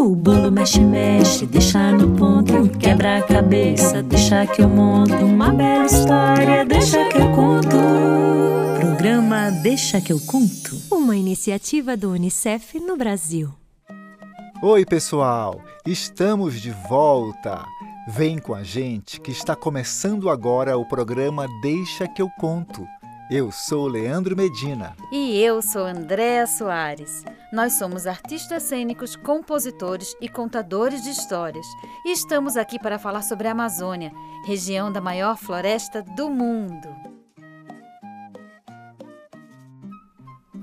O bolo mexe, mexe, deixa no ponto. Quebra a cabeça, deixa que eu monto. Uma bela história, deixa que eu conto. Programa Deixa que eu conto. Uma iniciativa do Unicef no Brasil. Oi, pessoal! Estamos de volta! Vem com a gente que está começando agora o programa Deixa que eu conto. Eu sou Leandro Medina. E eu sou Andréa Soares. Nós somos artistas cênicos, compositores e contadores de histórias. E estamos aqui para falar sobre a Amazônia, região da maior floresta do mundo.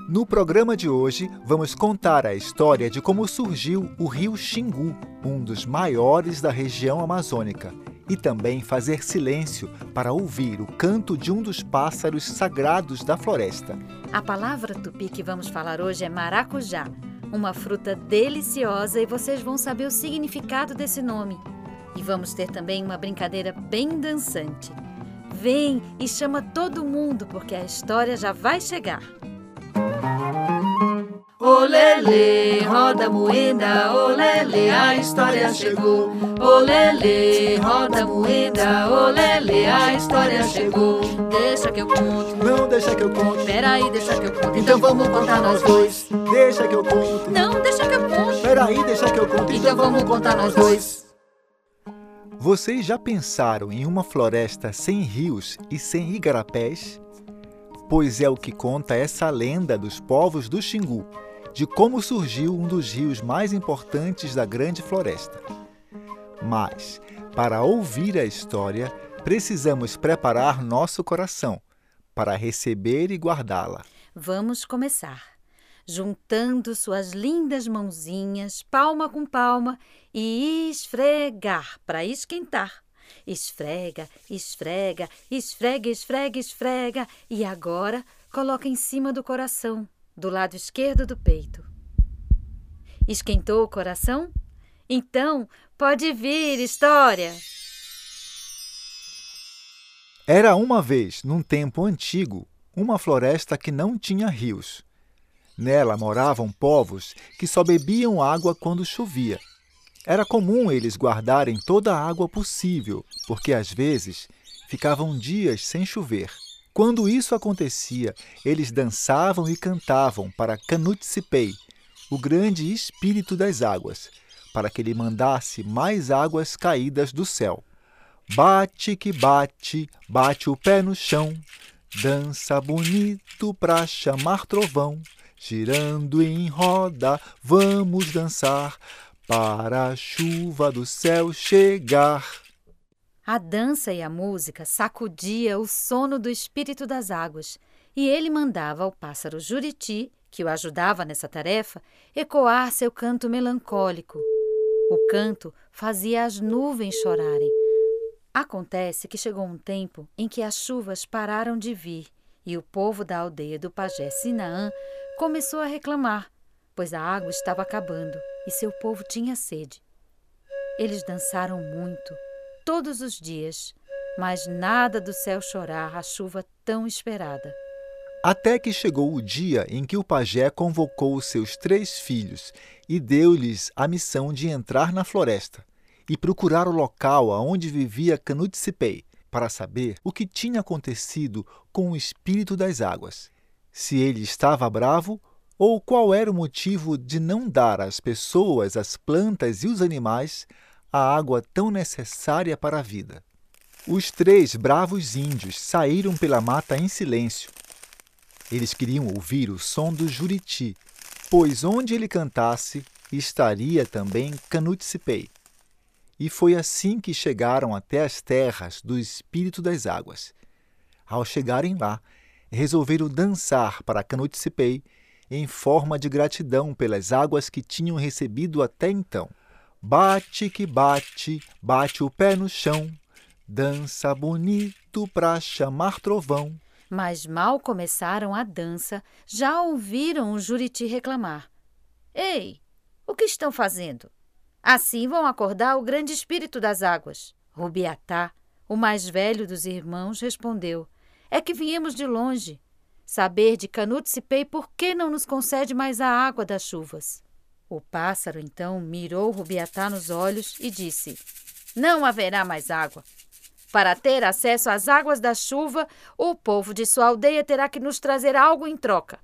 No programa de hoje, vamos contar a história de como surgiu o rio Xingu, um dos maiores da região amazônica e também fazer silêncio para ouvir o canto de um dos pássaros sagrados da floresta. A palavra tupi que vamos falar hoje é maracujá, uma fruta deliciosa e vocês vão saber o significado desse nome. E vamos ter também uma brincadeira bem dançante. Vem e chama todo mundo porque a história já vai chegar. Olele, roda moeda, olele, a história chegou. Olele, roda moeda, olele, a história chegou. Deixa que eu conto. Não deixa que eu conto. Peraí, deixa que eu conto. Então vamos contar nós dois. Deixa que eu conto. Não, deixa que eu conto. Peraí, deixa que eu conto. Então vamos contar nós dois. Vocês já pensaram em uma floresta sem rios e sem igarapés? Pois é o que conta essa lenda dos povos do Xingu de como surgiu um dos rios mais importantes da Grande Floresta. Mas, para ouvir a história, precisamos preparar nosso coração para receber e guardá-la. Vamos começar. Juntando suas lindas mãozinhas, palma com palma, e esfregar para esquentar. Esfrega, esfrega, esfrega, esfrega, esfrega. E agora coloca em cima do coração do lado esquerdo do peito. Esquentou o coração? Então pode vir, história! Era uma vez, num tempo antigo, uma floresta que não tinha rios. Nela moravam povos que só bebiam água quando chovia. Era comum eles guardarem toda a água possível, porque às vezes ficavam dias sem chover. Quando isso acontecia, eles dançavam e cantavam para Canutsipei, o grande espírito das águas, para que ele mandasse mais águas caídas do céu. Bate que bate, bate o pé no chão, dança bonito pra chamar trovão, girando em roda, vamos dançar para a chuva do céu chegar. A dança e a música sacudia o sono do espírito das águas, e ele mandava ao pássaro Juriti, que o ajudava nessa tarefa, ecoar seu canto melancólico. O canto fazia as nuvens chorarem. Acontece que chegou um tempo em que as chuvas pararam de vir e o povo da aldeia do pajé Sinaã começou a reclamar, pois a água estava acabando e seu povo tinha sede. Eles dançaram muito todos os dias, mas nada do céu chorar a chuva tão esperada. Até que chegou o dia em que o pajé convocou os seus três filhos e deu-lhes a missão de entrar na floresta e procurar o local aonde vivia Canutsipei, para saber o que tinha acontecido com o espírito das águas. Se ele estava bravo ou qual era o motivo de não dar às pessoas, às plantas e os animais a água tão necessária para a vida. Os três bravos índios saíram pela mata em silêncio. Eles queriam ouvir o som do juriti, pois onde ele cantasse estaria também Canutsipei. E foi assim que chegaram até as terras do Espírito das Águas. Ao chegarem lá, resolveram dançar para Canutsipei em forma de gratidão pelas águas que tinham recebido até então. Bate que bate, bate o pé no chão, dança bonito pra chamar trovão. Mas mal começaram a dança, já ouviram o Juriti reclamar. Ei, o que estão fazendo? Assim vão acordar o grande espírito das águas. Rubiatá, o mais velho dos irmãos, respondeu: É que viemos de longe. Saber de Canutsipei por que não nos concede mais a água das chuvas. O pássaro então mirou Rubiatá nos olhos e disse: Não haverá mais água. Para ter acesso às águas da chuva, o povo de sua aldeia terá que nos trazer algo em troca.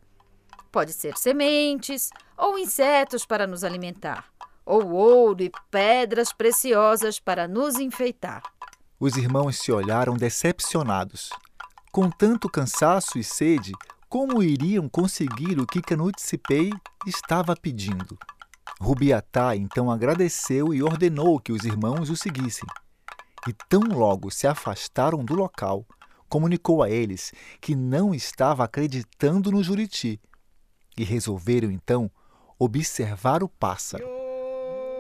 Pode ser sementes ou insetos para nos alimentar, ou ouro e pedras preciosas para nos enfeitar. Os irmãos se olharam decepcionados. Com tanto cansaço e sede, como iriam conseguir o que Canutcipei estava pedindo? Rubiatá então agradeceu e ordenou que os irmãos o seguissem. E tão logo se afastaram do local, comunicou a eles que não estava acreditando no Juriti e resolveram então observar o pássaro.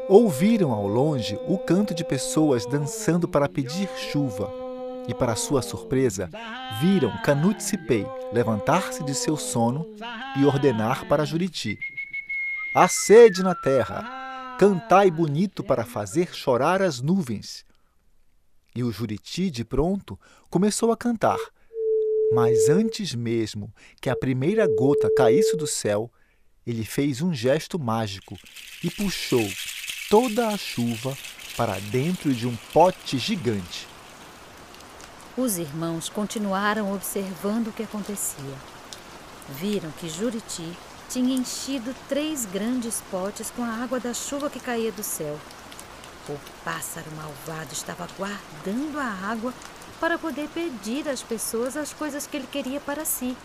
Ouviram ao longe o canto de pessoas dançando para pedir chuva e, para sua surpresa, viram Canutcipei levantar-se de seu sono e ordenar para Juriti: Há sede na terra, cantai bonito para fazer chorar as nuvens. E o Juriti, de pronto, começou a cantar. Mas antes mesmo que a primeira gota caísse do céu, ele fez um gesto mágico e puxou toda a chuva para dentro de um pote gigante. Os irmãos continuaram observando o que acontecia. Viram que Juriti tinha enchido três grandes potes com a água da chuva que caía do céu. O pássaro malvado estava guardando a água para poder pedir às pessoas as coisas que ele queria para si.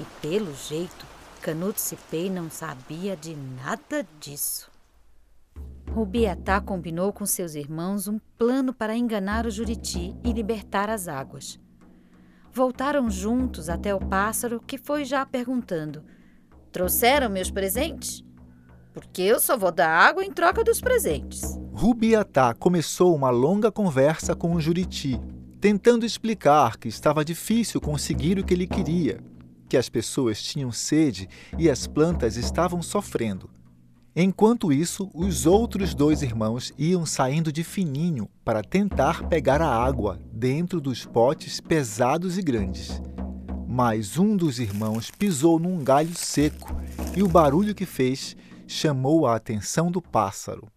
E pelo jeito, Canute Cipei não sabia de nada disso. Rubiatá combinou com seus irmãos um plano para enganar o Juriti e libertar as águas. Voltaram juntos até o pássaro, que foi já perguntando: Trouxeram meus presentes? Porque eu só vou dar água em troca dos presentes. Rubiatá começou uma longa conversa com o Juriti, tentando explicar que estava difícil conseguir o que ele queria, que as pessoas tinham sede e as plantas estavam sofrendo. Enquanto isso, os outros dois irmãos iam saindo de fininho para tentar pegar a água dentro dos potes pesados e grandes mas um dos irmãos pisou num galho seco e o barulho que fez chamou a atenção do pássaro.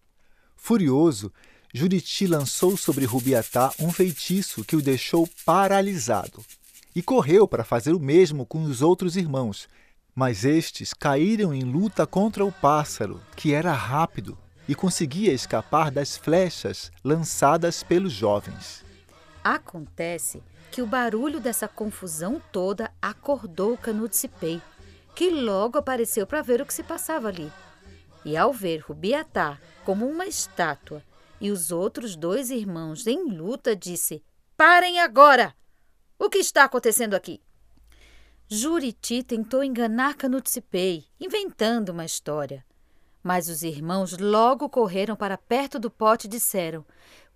Furioso, Juriti lançou sobre Rubiatá um feitiço que o deixou paralisado e correu para fazer o mesmo com os outros irmãos, mas estes caíram em luta contra o pássaro, que era rápido e conseguia escapar das flechas lançadas pelos jovens. Acontece que o barulho dessa confusão toda acordou Canutcipei, que logo apareceu para ver o que se passava ali. E ao ver Rubiatá como uma estátua e os outros dois irmãos em luta, disse: Parem agora! O que está acontecendo aqui? Juriti tentou enganar Canutcipei, inventando uma história. Mas os irmãos logo correram para perto do pote e disseram: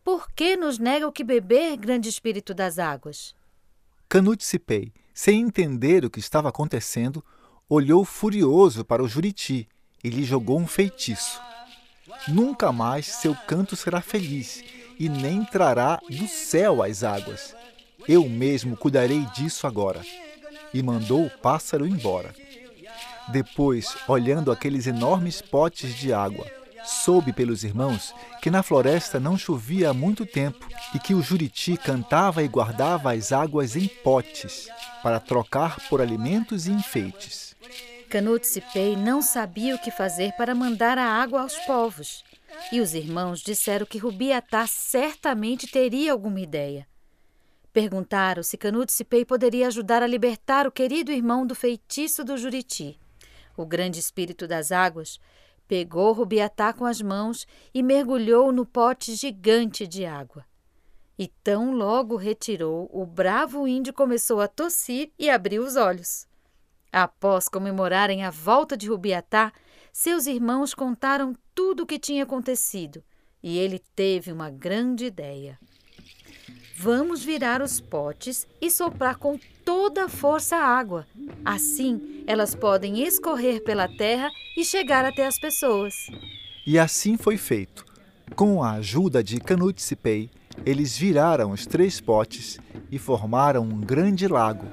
por que nos nega o que beber, grande espírito das águas? Canutcipei, sem entender o que estava acontecendo, olhou furioso para o Juriti e lhe jogou um feitiço. Nunca mais seu canto será feliz e nem trará do céu as águas. Eu mesmo cuidarei disso agora. E mandou o pássaro embora. Depois, olhando aqueles enormes potes de água, Soube pelos irmãos que na floresta não chovia há muito tempo e que o juriti cantava e guardava as águas em potes para trocar por alimentos e enfeites. Canutcipei não sabia o que fazer para mandar a água aos povos. E os irmãos disseram que Rubiatá certamente teria alguma ideia. Perguntaram se Canutcipei poderia ajudar a libertar o querido irmão do feitiço do Juriti. O grande espírito das águas Pegou Rubiatá com as mãos e mergulhou no pote gigante de água. E tão logo retirou, o bravo índio começou a tossir e abriu os olhos. Após comemorarem a volta de Rubiatá, seus irmãos contaram tudo o que tinha acontecido e ele teve uma grande ideia. Vamos virar os potes e soprar com toda a força a água. Assim, elas podem escorrer pela terra e chegar até as pessoas. E assim foi feito. Com a ajuda de Canutcipei, eles viraram os três potes e formaram um grande lago.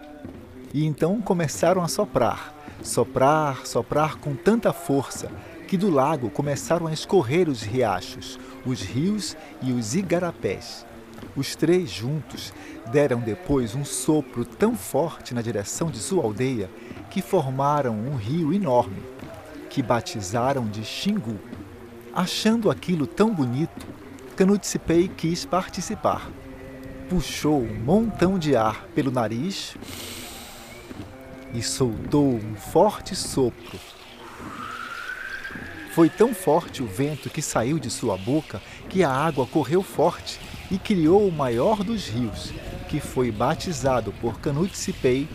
E então começaram a soprar, soprar, soprar com tanta força que do lago começaram a escorrer os riachos, os rios e os igarapés. Os três juntos deram depois um sopro tão forte na direção de sua aldeia que formaram um rio enorme, que batizaram de Xingu. Achando aquilo tão bonito, Canutsipei quis participar. Puxou um montão de ar pelo nariz e soltou um forte sopro. Foi tão forte o vento que saiu de sua boca que a água correu forte e criou o maior dos rios, que foi batizado por Canutsipei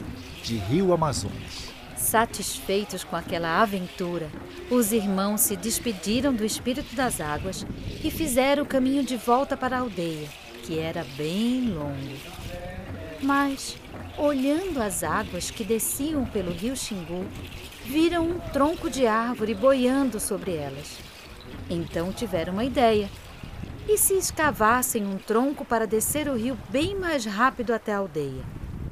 de Rio Amazonas. Satisfeitos com aquela aventura, os irmãos se despediram do espírito das águas e fizeram o caminho de volta para a aldeia, que era bem longo. Mas, olhando as águas que desciam pelo rio Xingu, viram um tronco de árvore boiando sobre elas. Então tiveram uma ideia. E se escavassem um tronco para descer o rio bem mais rápido até a aldeia?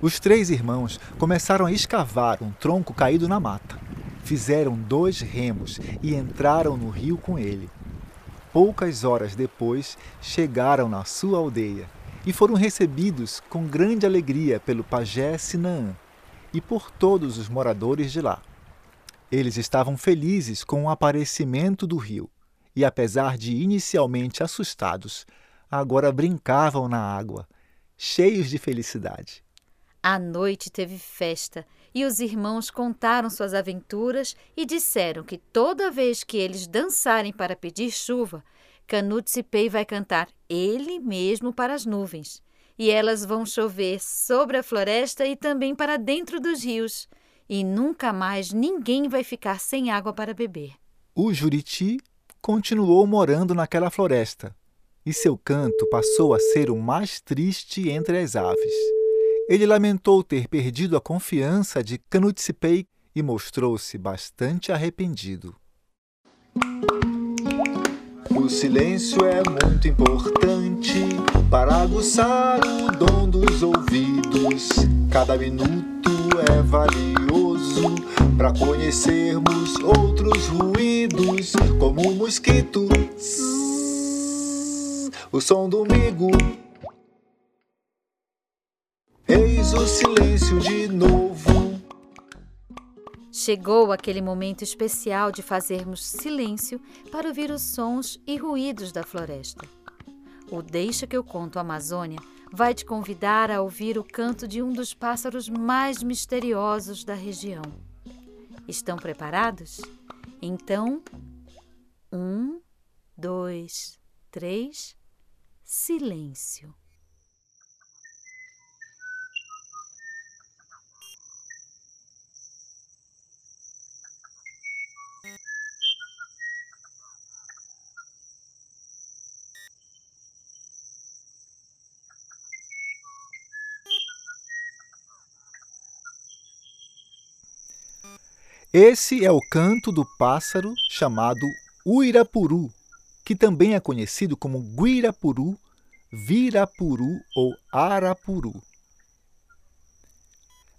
Os três irmãos começaram a escavar um tronco caído na mata. Fizeram dois remos e entraram no rio com ele. Poucas horas depois, chegaram na sua aldeia e foram recebidos com grande alegria pelo pajé Sinaã e por todos os moradores de lá. Eles estavam felizes com o aparecimento do rio e, apesar de inicialmente assustados, agora brincavam na água, cheios de felicidade. À noite teve festa e os irmãos contaram suas aventuras e disseram que toda vez que eles dançarem para pedir chuva, Canutsipei vai cantar ele mesmo para as nuvens. E elas vão chover sobre a floresta e também para dentro dos rios. E nunca mais ninguém vai ficar sem água para beber. O Juriti continuou morando naquela floresta e seu canto passou a ser o mais triste entre as aves. Ele lamentou ter perdido a confiança de Canutsipei e mostrou-se bastante arrependido. O silêncio é muito importante para aguçar o dom dos ouvidos. Cada minuto é valioso para conhecermos outros ruídos, como o mosquito, o som do migo Eis o silêncio de novo. Chegou aquele momento especial de fazermos silêncio para ouvir os sons e ruídos da floresta. O Deixa que eu conto Amazônia vai te convidar a ouvir o canto de um dos pássaros mais misteriosos da região. Estão preparados? Então, um, dois, três, silêncio. Esse é o canto do pássaro chamado uirapuru, que também é conhecido como guirapuru, virapuru ou arapuru.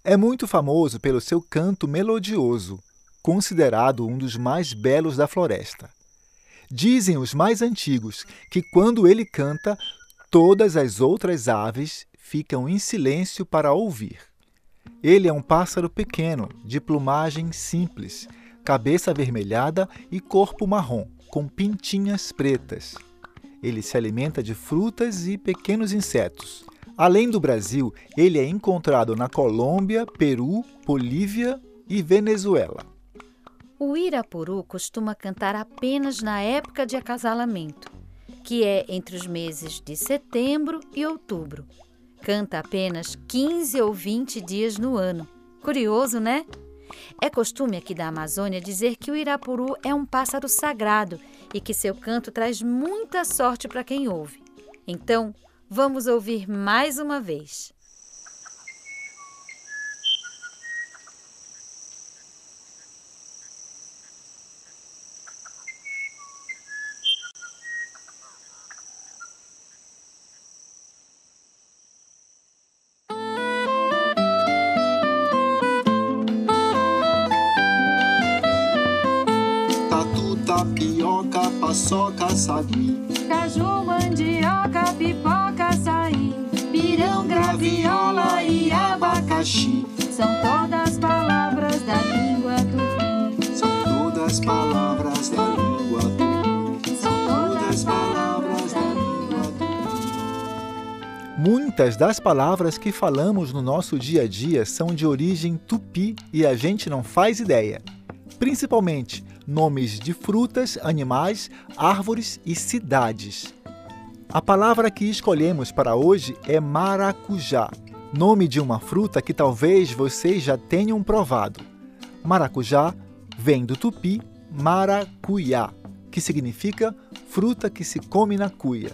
É muito famoso pelo seu canto melodioso, considerado um dos mais belos da floresta. Dizem os mais antigos que quando ele canta, todas as outras aves ficam em silêncio para ouvir. Ele é um pássaro pequeno, de plumagem simples, cabeça avermelhada e corpo marrom, com pintinhas pretas. Ele se alimenta de frutas e pequenos insetos. Além do Brasil, ele é encontrado na Colômbia, Peru, Bolívia e Venezuela. O irapuru costuma cantar apenas na época de acasalamento, que é entre os meses de setembro e outubro. Canta apenas 15 ou 20 dias no ano. Curioso, né? É costume aqui da Amazônia dizer que o irapuru é um pássaro sagrado e que seu canto traz muita sorte para quem ouve. Então, vamos ouvir mais uma vez. Sagui, caju, mandioca, pipoca, açaí, pirão, graviola e abacaxi. São todas palavras da língua tupi. São todas palavras da língua tupi. São todas palavras da língua tupi. Muitas das palavras que falamos no nosso dia a dia são de origem tupi e a gente não faz ideia. Principalmente nomes de frutas, animais, árvores e cidades. A palavra que escolhemos para hoje é maracujá, nome de uma fruta que talvez vocês já tenham provado. Maracujá vem do tupi maracuyá, que significa fruta que se come na cuia.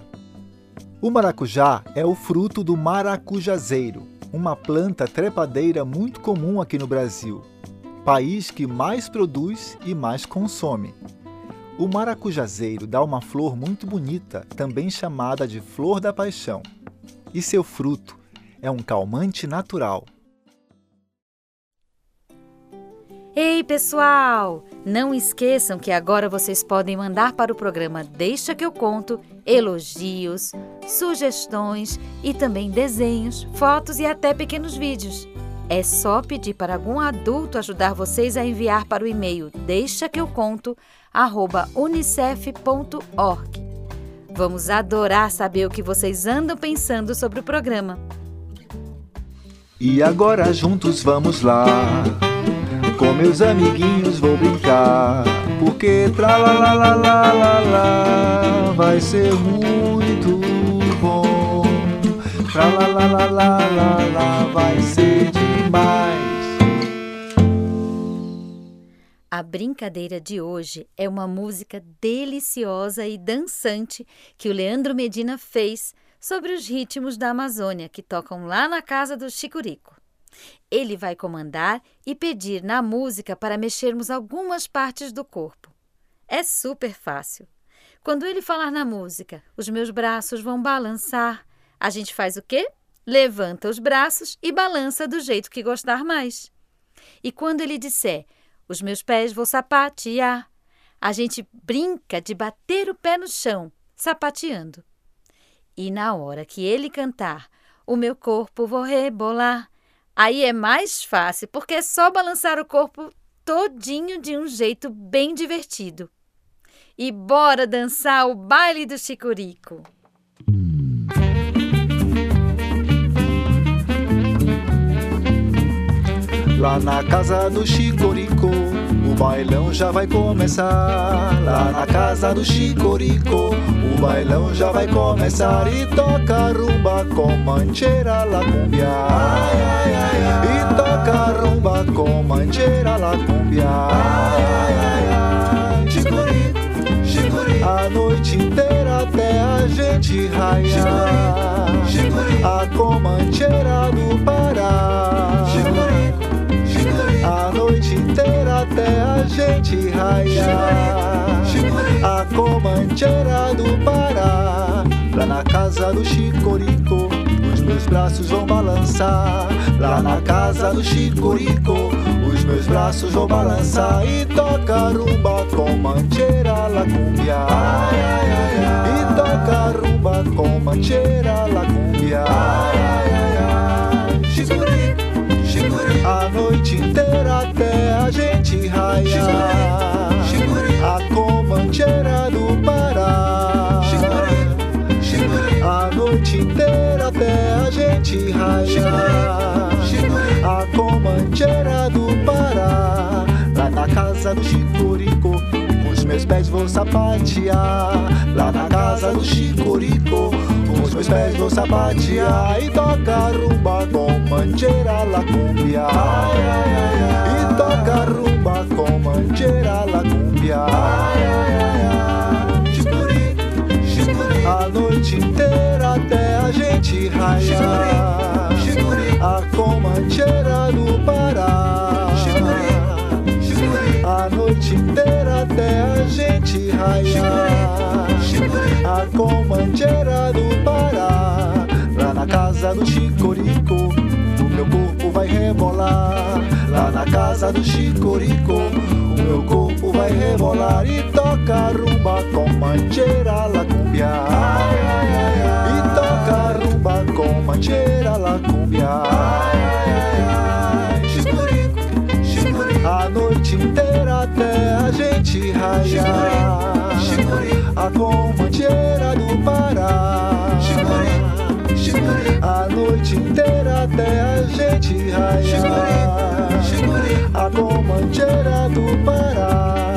O maracujá é o fruto do maracujazeiro, uma planta trepadeira muito comum aqui no Brasil país que mais produz e mais consome. O maracujazeiro dá uma flor muito bonita, também chamada de flor da paixão. E seu fruto é um calmante natural. Ei, pessoal! Não esqueçam que agora vocês podem mandar para o programa Deixa que eu conto elogios, sugestões e também desenhos, fotos e até pequenos vídeos. É só pedir para algum adulto ajudar vocês a enviar para o e-mail deixa que eu conto unicef.org. Vamos adorar saber o que vocês andam pensando sobre o programa. E agora juntos vamos lá. Com meus amiguinhos vou brincar. Porque tra la la la la la la vai ser muito bom. Tra la la la la la la vai ser A brincadeira de hoje é uma música deliciosa e dançante que o Leandro Medina fez sobre os ritmos da Amazônia que tocam lá na casa do Chicurico. Ele vai comandar e pedir na música para mexermos algumas partes do corpo. É super fácil. Quando ele falar na música, os meus braços vão balançar, a gente faz o quê? Levanta os braços e balança do jeito que gostar mais. E quando ele disser os meus pés vou sapatear. A gente brinca de bater o pé no chão, sapateando. E na hora que ele cantar, o meu corpo vou rebolar. Aí é mais fácil, porque é só balançar o corpo todinho de um jeito bem divertido. E bora dançar o baile do Chicurico. Lá na casa do Chicorico, o bailão já vai começar. Lá na casa do Chicorico, o bailão já vai começar. E toca rumba com mancheira la cumbia. Ai, ai, ai, ai. E toca rumba com mancheira la cumbia. Ai, ai, ai, ai. Chicorico, Chicorico. A noite inteira até a gente raiar. Chicorico, A comancheira do Pará. Chicorico a noite inteira até a gente raiar. A comancheira do Pará, lá na casa do Chicorico, os meus braços vão balançar. Lá na casa do Chicorico, os meus braços vão balançar e toca rumba com mancheira la cumbia. Ai, ai, ai, e toca rumba com mancheira la cumbia. Ai, ai, ai, ai. A noite inteira até a gente raiar. A comancheira do Pará. A noite inteira até a gente raiar. A comancheira do Pará. Lá na casa do Chicurico os meus pés vou sapatear Lá na casa do Chicurico os meus pés vão sapatear e tocar rumba com mancheira la cumbia. Ai, ai, ai, ai. E tocar rumba com mancheira la cumbia. Ai, ai, ai, ai. Chicuri, chicuri. A noite inteira até a gente raiar. Chicuri, A comancheira do gente raiar. A comancheira do Pará Lá na casa do Chicorico O meu corpo vai rebolar. Lá na casa do Chicorico, o meu corpo vai rebolar e toca rumba com mancheira la cumbia. E toca rumba com mancheira la cumbia. Raiar. A comancheira do Pará. A noite inteira até a gente raiar. A comancheira do Pará.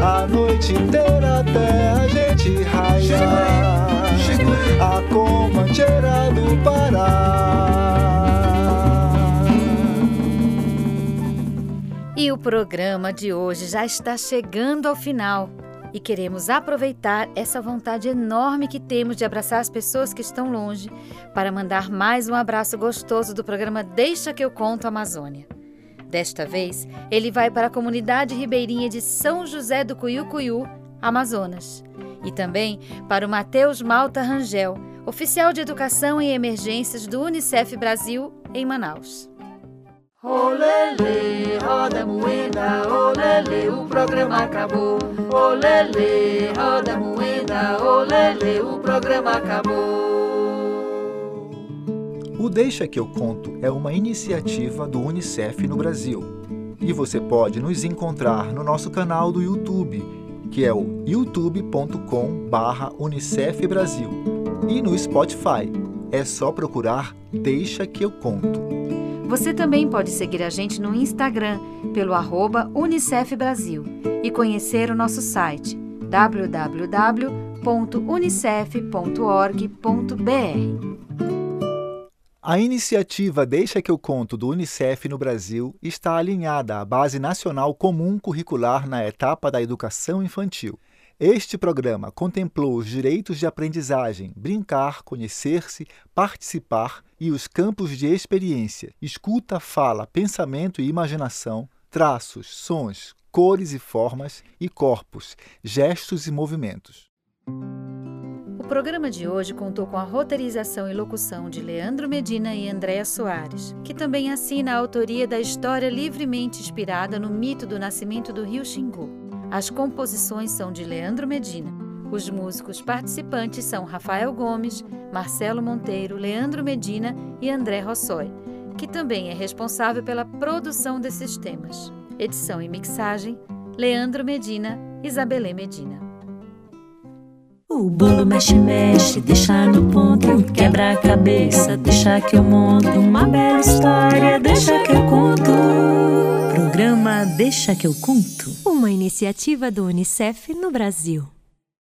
A noite inteira até a gente raiar. A comancheira do Pará. E o programa de hoje já está chegando ao final. E queremos aproveitar essa vontade enorme que temos de abraçar as pessoas que estão longe para mandar mais um abraço gostoso do programa Deixa que eu conto Amazônia. Desta vez, ele vai para a comunidade ribeirinha de São José do Cuiucuiu, Amazonas. E também para o Matheus Malta Rangel, oficial de Educação em Emergências do Unicef Brasil, em Manaus. Olele, roda moeda, olele, o programa acabou. Olele, roda moeda, olele, o programa acabou. O Deixa que eu conto é uma iniciativa do UNICEF no Brasil. E você pode nos encontrar no nosso canal do YouTube, que é o youtube.com/unicef Brasil, e no Spotify. É só procurar Deixa que eu conto. Você também pode seguir a gente no Instagram pelo arroba Unicef Brasil e conhecer o nosso site www.unicef.org.br. A iniciativa Deixa que eu conto do Unicef no Brasil está alinhada à Base Nacional Comum Curricular na etapa da educação infantil. Este programa contemplou os direitos de aprendizagem, brincar, conhecer-se, participar e os campos de experiência, escuta, fala, pensamento e imaginação, traços, sons, cores e formas e corpos, gestos e movimentos. O programa de hoje contou com a roteirização e locução de Leandro Medina e Andréa Soares, que também assina a autoria da história livremente inspirada no mito do nascimento do rio Xingu. As composições são de Leandro Medina. Os músicos participantes são Rafael Gomes, Marcelo Monteiro, Leandro Medina e André Rossoi, que também é responsável pela produção desses temas. Edição e mixagem: Leandro Medina, Isabelê Medina. O bolo mexe, mexe, deixa no ponto. Quebra a cabeça, deixa que eu monto. Uma bela história, deixa que eu conto. Programa Deixa que eu conto. Uma iniciativa do Unicef no Brasil.